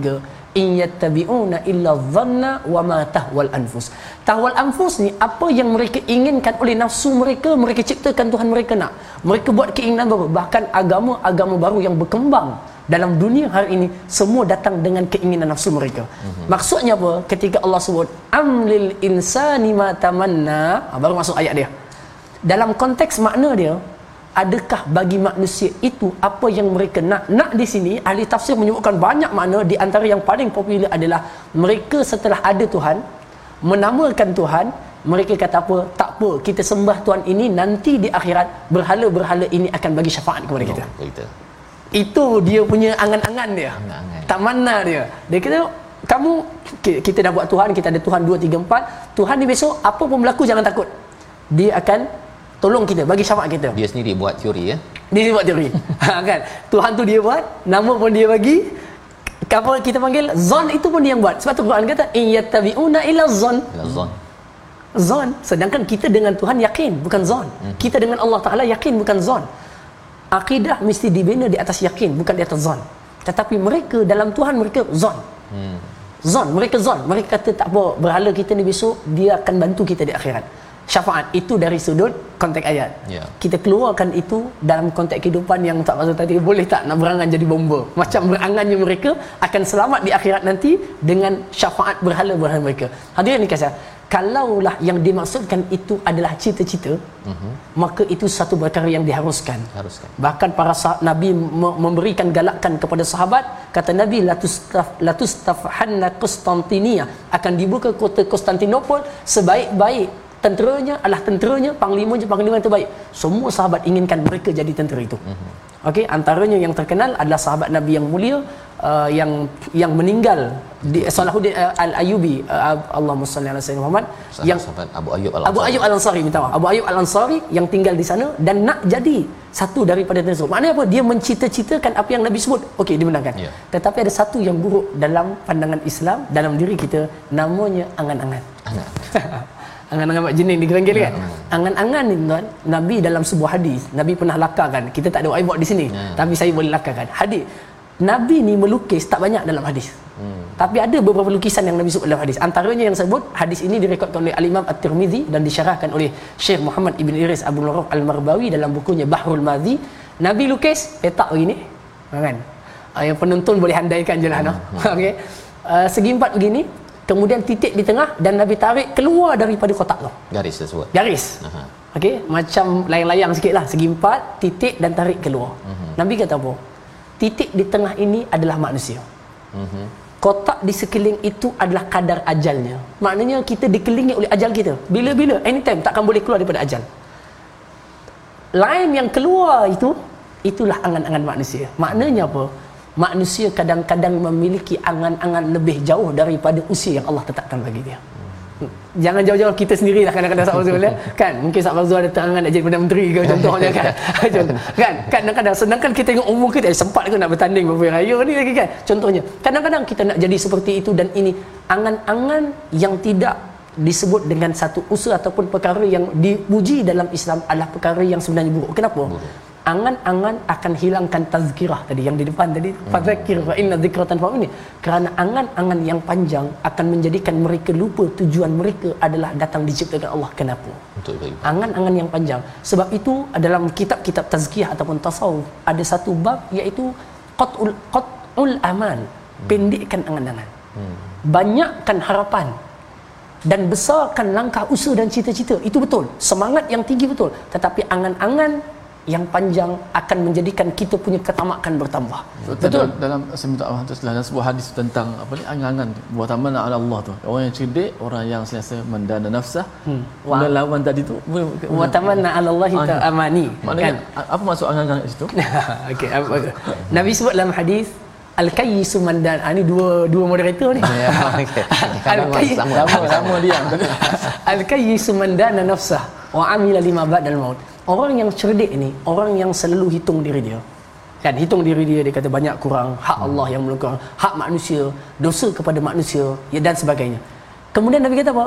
in yattabi'una illa dhanna wa ma tahwal anfus. Tahwal anfus ni apa yang mereka inginkan oleh nafsu mereka, mereka ciptakan Tuhan mereka nak. Mereka buat keinginan baru, bahkan agama-agama baru yang berkembang dalam dunia hari ini semua datang dengan keinginan nafsu mereka. Mm-hmm. Maksudnya apa? Ketika Allah sebut amlil insani ma tamanna, ha, baru masuk ayat dia. Dalam konteks makna dia, adakah bagi manusia itu apa yang mereka nak? Nak di sini ahli tafsir menyebutkan banyak makna. Di antara yang paling popular adalah mereka setelah ada Tuhan menamakan Tuhan mereka kata apa? Tak apa kita sembah Tuhan ini nanti di akhirat berhala-berhala ini akan bagi syafaat kepada kita. Oh, itu dia punya angan-angan dia. Angan-angan. tak mana dia. Dia kata kamu kita dah buat Tuhan kita ada Tuhan 2 3 4 Tuhan ni besok apa pun berlaku jangan takut. Dia akan tolong kita bagi syafaat kita. Dia sendiri buat teori ya? Dia buat teori. Ha, kan? Tuhan tu dia buat nama pun dia bagi. Apa kita panggil zon itu pun dia yang buat. Sebab tu Quran kata in yattabi'una illa zon. Zon. Zon. Sedangkan kita dengan Tuhan yakin bukan zon. Hmm. kita dengan Allah Taala yakin bukan zon. Akidah mesti dibina di atas yakin bukan di atas zon. Tetapi mereka dalam Tuhan mereka zon. Hmm. zon. Mereka zon. Mereka kata tak apa berhala kita ni besok dia akan bantu kita di akhirat syafaat itu dari sudut konteks ayat. Yeah. Kita keluarkan itu dalam konteks kehidupan yang tak maksud tadi boleh tak nak berangan jadi bomba. Macam berangannya mereka akan selamat di akhirat nanti dengan syafaat berhala-berhala mereka. Hadirin ni kasih. Kalaulah yang dimaksudkan itu adalah cita-cita, uh-huh. maka itu satu perkara yang diharuskan. Haruskan. Bahkan para sah- Nabi memberikan galakan kepada sahabat, kata Nabi latustaf latustafhanna Konstantinia akan dibuka kota Konstantinopel sebaik-baik tenteranya adalah tenteranya panglimanya panglima yang terbaik. Semua sahabat inginkan mereka jadi tentera itu. Mm-hmm. okey antaranya yang terkenal adalah sahabat nabi yang mulia uh, yang yang meninggal di Salahuddin uh, Al-Ayyubi uh, Allahumma salli ala sayyidina Muhammad sahabat, yang sahabat Abu Ayyub Al-Ansari. Abu Ayyub Al-Ansari minta maaf. Abu Ayyub Al-Ansari yang tinggal di sana dan nak jadi satu daripada tentera maknanya apa? Dia mencita-citakan apa yang Nabi sebut. Okey dimenangkan yeah. tetapi ada satu yang buruk dalam pandangan Islam dalam diri kita namanya angan-angan. Angan angan-angan mak jenin dipanggil kan ya. angan-angan ni tuan nabi dalam sebuah hadis nabi pernah lakarkan kita tak ada whiteboard di sini ya. tapi saya boleh lakarkan hadis nabi ni melukis tak banyak dalam hadis hmm. tapi ada beberapa lukisan yang nabi sebut dalam hadis antaranya yang sebut hadis ini direkodkan oleh al-imam at-tirmizi dan disyarahkan oleh syekh Muhammad ibn Iris Abu Nurraf al-Marbawi dalam bukunya Bahrul Madhi nabi lukis petak begini kan uh, yang penonton boleh handaikan je lah hmm. no? okay. uh, segi empat begini kemudian titik di tengah dan Nabi tarik keluar daripada kotak tu. Garis tersebut. Garis. Aha. Okey, macam layang-layang sikitlah, segi empat, titik dan tarik keluar. Uh-huh. Nabi kata apa? Titik di tengah ini adalah manusia. Uh-huh. Kotak di sekeliling itu adalah kadar ajalnya. Maknanya kita dikelilingi oleh ajal kita. Bila-bila, anytime takkan boleh keluar daripada ajal. Lain yang keluar itu, itulah angan-angan manusia. Maknanya apa? Manusia kadang-kadang memiliki angan-angan lebih jauh daripada usia yang Allah tetapkan bagi dia. Jangan jauh-jauh kita sendirilah kadang-kadang Sahabat Zul ya. Kan? Mungkin Sahabat Zul ada terangan nak jadi Perdana Menteri ke contohnya kan. kan? Kadang-kadang sedangkan kita tengok umur kita eh, sempat ke nak bertanding beberapa raya ni lagi kan. Contohnya, kadang-kadang kita nak jadi seperti itu dan ini angan-angan yang tidak disebut dengan satu usaha ataupun perkara yang dipuji dalam Islam adalah perkara yang sebenarnya buruk. Kenapa? Buruk angan-angan akan hilangkan tazkirah tadi yang di depan tadi hmm. fadzakir fa inna dzikratan fa ini kerana angan-angan yang panjang akan menjadikan mereka lupa tujuan mereka adalah datang diciptakan Allah. Kenapa? Betul angan-angan yang panjang. Sebab itu dalam kitab-kitab tazkiyah ataupun tasawuf ada satu bab iaitu qatul qatul aman hmm. pendekkan angan-angan. Hmm. banyakkan harapan dan besarkan langkah usaha dan cita-cita. Itu betul. Semangat yang tinggi betul. Tetapi angan-angan yang panjang akan menjadikan kita punya ketamakan bertambah. Betul. Betul. Dalam saya minta maaf tu dalam sebuah hadis tentang apa ni angan-angan buat taman ala Allah tu. Orang yang cerdik, orang yang sentiasa mendana nafsah. Hmm. Wa lawan tadi tu wa tamanna ala Allah ta amani. Kan? Apa maksud angan-angan kat situ? Okey, Nabi sebut dalam hadis Al-Kayyisu Mandan ah, Ini dua dua moderator ni ya, Al-Kayyisu sama, sama, sama dia Al-Kayyisu Mandan Nafsah Wa amila lima ba'dal maut Orang yang cerdik ni Orang yang selalu hitung diri dia. Kan hitung diri dia Dia kata banyak kurang Hak hmm. Allah yang melengkung Hak manusia Dosa kepada manusia ya, Dan sebagainya. Kemudian Nabi kata apa?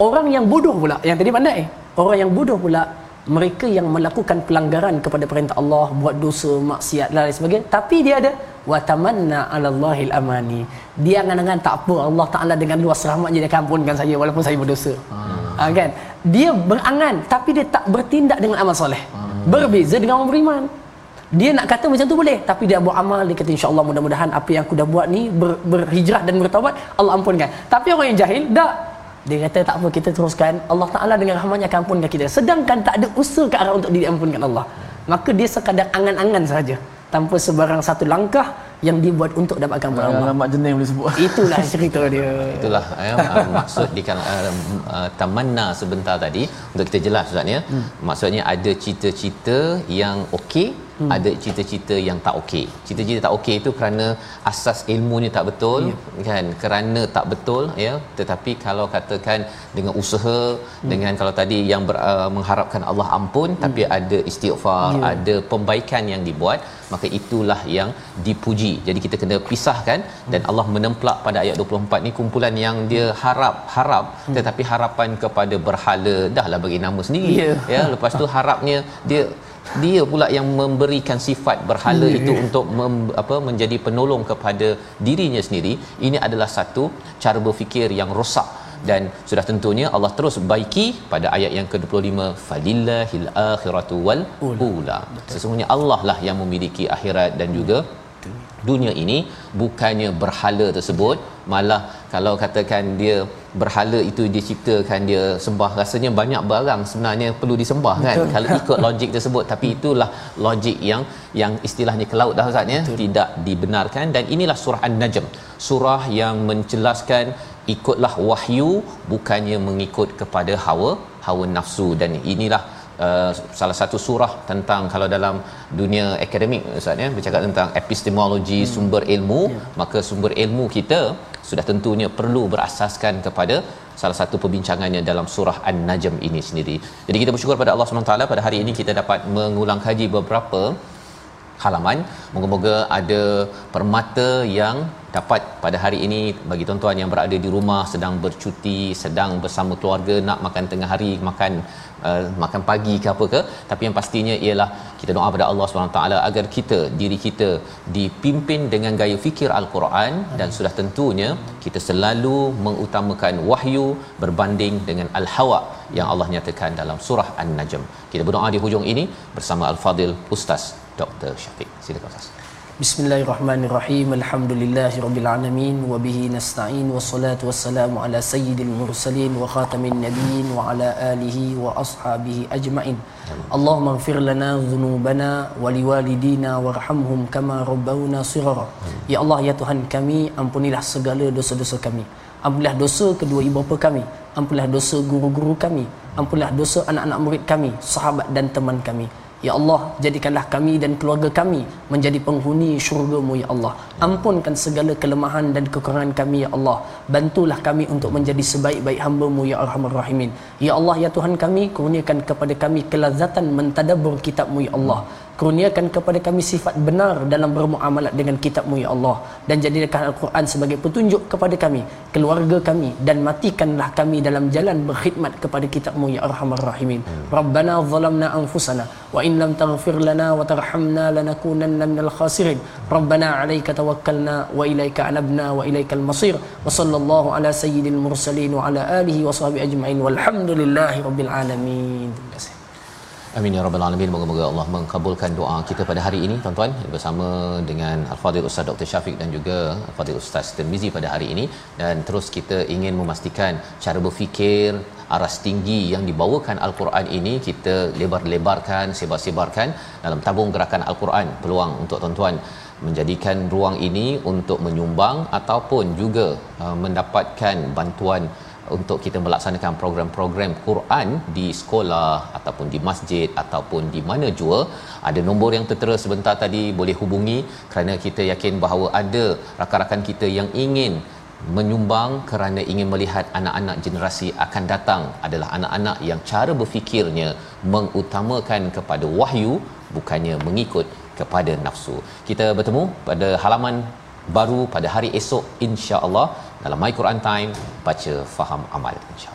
Orang yang bodoh pula Yang tadi pandai. Orang yang bodoh pula mereka yang melakukan pelanggaran kepada perintah Allah buat dosa maksiat dan lain sebagainya. Tapi dia ada wa tamanna 'ala Allahil amani. Dia angan-angan tak apa Allah Taala dengan luas rahmatnya dia akan ampunkan saya walaupun saya berdosa. Hmm. ha, kan dia berangan tapi dia tak bertindak dengan amal soleh. Hmm. berbeza dengan orang beriman. Dia nak kata macam tu boleh tapi dia buat amal dia kata insyaallah mudah-mudahan apa yang aku dah buat ni ber, berhijrah dan bertaubat Allah ampunkan. Tapi orang yang jahil tak. Dia kata tak apa kita teruskan. Allah Ta'ala dengan rahmatnya akan ampunkan kita. Sedangkan tak ada usaha ke arah untuk diampunkan Allah. Maka dia sekadar angan-angan saja tanpa sebarang satu langkah yang dibuat untuk dapatkan. Allah. Mak jenis boleh sebut. Itulah cerita dia. Itulah ya, uh, maksud di kan uh, uh, tamanna sebentar tadi untuk kita jelas ustaz ya. Hmm. Maksudnya ada cita-cita yang okey hmm. ada cita-cita yang tak okey. Cita-cita tak okey itu kerana asas ilmunya tak betul ya. kan kerana tak betul ya tetapi kalau katakan dengan usaha hmm. dengan kalau tadi yang ber, uh, mengharapkan Allah ampun hmm. tapi ada istighfar, ya. ada pembaikan yang dibuat maka itulah yang dipuji. Jadi kita kena pisahkan hmm. dan Allah menemplak pada ayat 24 ni kumpulan yang dia harap harap hmm. tetapi harapan kepada berhala dahlah bagi nama sendiri ya, ya lepas tu harapnya dia dia pula yang memberikan sifat berhala yeah. itu untuk mem, apa menjadi penolong kepada dirinya sendiri. Ini adalah satu cara berfikir yang rosak. Dan sudah tentunya Allah terus baiki pada ayat yang ke-25 falillahil akhiratu wal ula. sesungguhnya Allah lah yang memiliki akhirat dan juga dunia ini. Bukannya berhala tersebut malah kalau katakan dia berhala itu diciptakan dia sembah. Rasanya banyak barang sebenarnya perlu disembah kan? Betul. kalau ikut logik tersebut. Tapi itulah logik yang yang istilahnya ke laut dah ustaz ya tidak dibenarkan. Dan inilah surah an-najm. Surah yang menjelaskan ikutlah wahyu bukannya mengikut kepada hawa hawa nafsu. Dan inilah Uh, salah satu surah tentang kalau dalam dunia akademik ustaz ya bercakap tentang epistemologi hmm. sumber ilmu yeah. maka sumber ilmu kita sudah tentunya perlu berasaskan kepada salah satu perbincangannya dalam surah An-Najm ini sendiri. Jadi kita bersyukur pada Allah SWT pada hari ini kita dapat mengulang kaji beberapa halaman. Moga-moga ada permata yang dapat pada hari ini bagi tuan-tuan yang berada di rumah sedang bercuti, sedang bersama keluarga nak makan tengah hari, makan uh, makan pagi ke apa ke, tapi yang pastinya ialah kita doa pada Allah SWT agar kita diri kita dipimpin dengan gaya fikir al-Quran dan sudah tentunya kita selalu mengutamakan wahyu berbanding dengan al-hawa yang Allah nyatakan dalam surah An-Najm. Kita berdoa di hujung ini bersama al-Fadil Ustaz Dr. Syafiq. Silakan Ustaz. Bismillahirrahmanirrahim. Alhamdulillahirabbil alamin wa bihi nasta'in wassalatu wassalamu ala sayyidil mursalin wa khatamin nabiyyin wa ala alihi wa ashabihi ajmain. Allahumma ighfir lana dhunubana wa liwalidina warhamhum kama rabbawna shighara. Ya Allah ya Tuhan kami ampunilah segala dosa-dosa kami. Ampunilah dosa kedua ibu bapa kami. Ampunilah dosa guru-guru kami. Ampunilah dosa anak-anak murid kami, sahabat dan teman kami. Ya Allah, jadikanlah kami dan keluarga kami menjadi penghuni syurga-Mu ya Allah. Ampunkan segala kelemahan dan kekurangan kami ya Allah. Bantulah kami untuk menjadi sebaik-baik hamba-Mu ya Arhamar Rahimin. Ya Allah ya Tuhan kami, kurniakan kepada kami kelazatan mentadabbur kitab-Mu ya Allah kurniakan kepada kami sifat benar dalam bermuamalat dengan kitabmu ya Allah. Dan jadikan Al-Quran sebagai petunjuk kepada kami keluarga kami dan matikanlah kami dalam jalan berkhidmat kepada kitabmu ya Arhamar Rahimin. Hmm. Rabbana zalamna anfusana wa in lam taghfir lana wa tarhamna lanakunanna minal khasirin. Rabbana alayka tawakkalna wa ilayka anabna wa ilaykal masir wa sallallahu ala sayyidil mursalin wa ala alihi wa sahbihi ajma'in. Walhamdulillahi rabbil alamin. Terima kasih Amin ya rabbal alamin. Moga-moga Allah mengkabulkan doa kita pada hari ini tuan-tuan bersama dengan Al-Fadhil Ustaz Dr. Syafiq dan juga Al-Fadhil Ustaz Tirmizi pada hari ini dan terus kita ingin memastikan cara berfikir aras tinggi yang dibawakan al-Quran ini kita lebar-lebarkan sebar-sebarkan dalam tabung gerakan al-Quran peluang untuk tuan-tuan menjadikan ruang ini untuk menyumbang ataupun juga uh, mendapatkan bantuan untuk kita melaksanakan program-program Quran di sekolah ataupun di masjid ataupun di mana jua ada nombor yang tertera sebentar tadi boleh hubungi kerana kita yakin bahawa ada rakan-rakan kita yang ingin menyumbang kerana ingin melihat anak-anak generasi akan datang adalah anak-anak yang cara berfikirnya mengutamakan kepada wahyu bukannya mengikut kepada nafsu. Kita bertemu pada halaman baru pada hari esok insya-Allah dalam My Quran Time baca faham amal insya-Allah.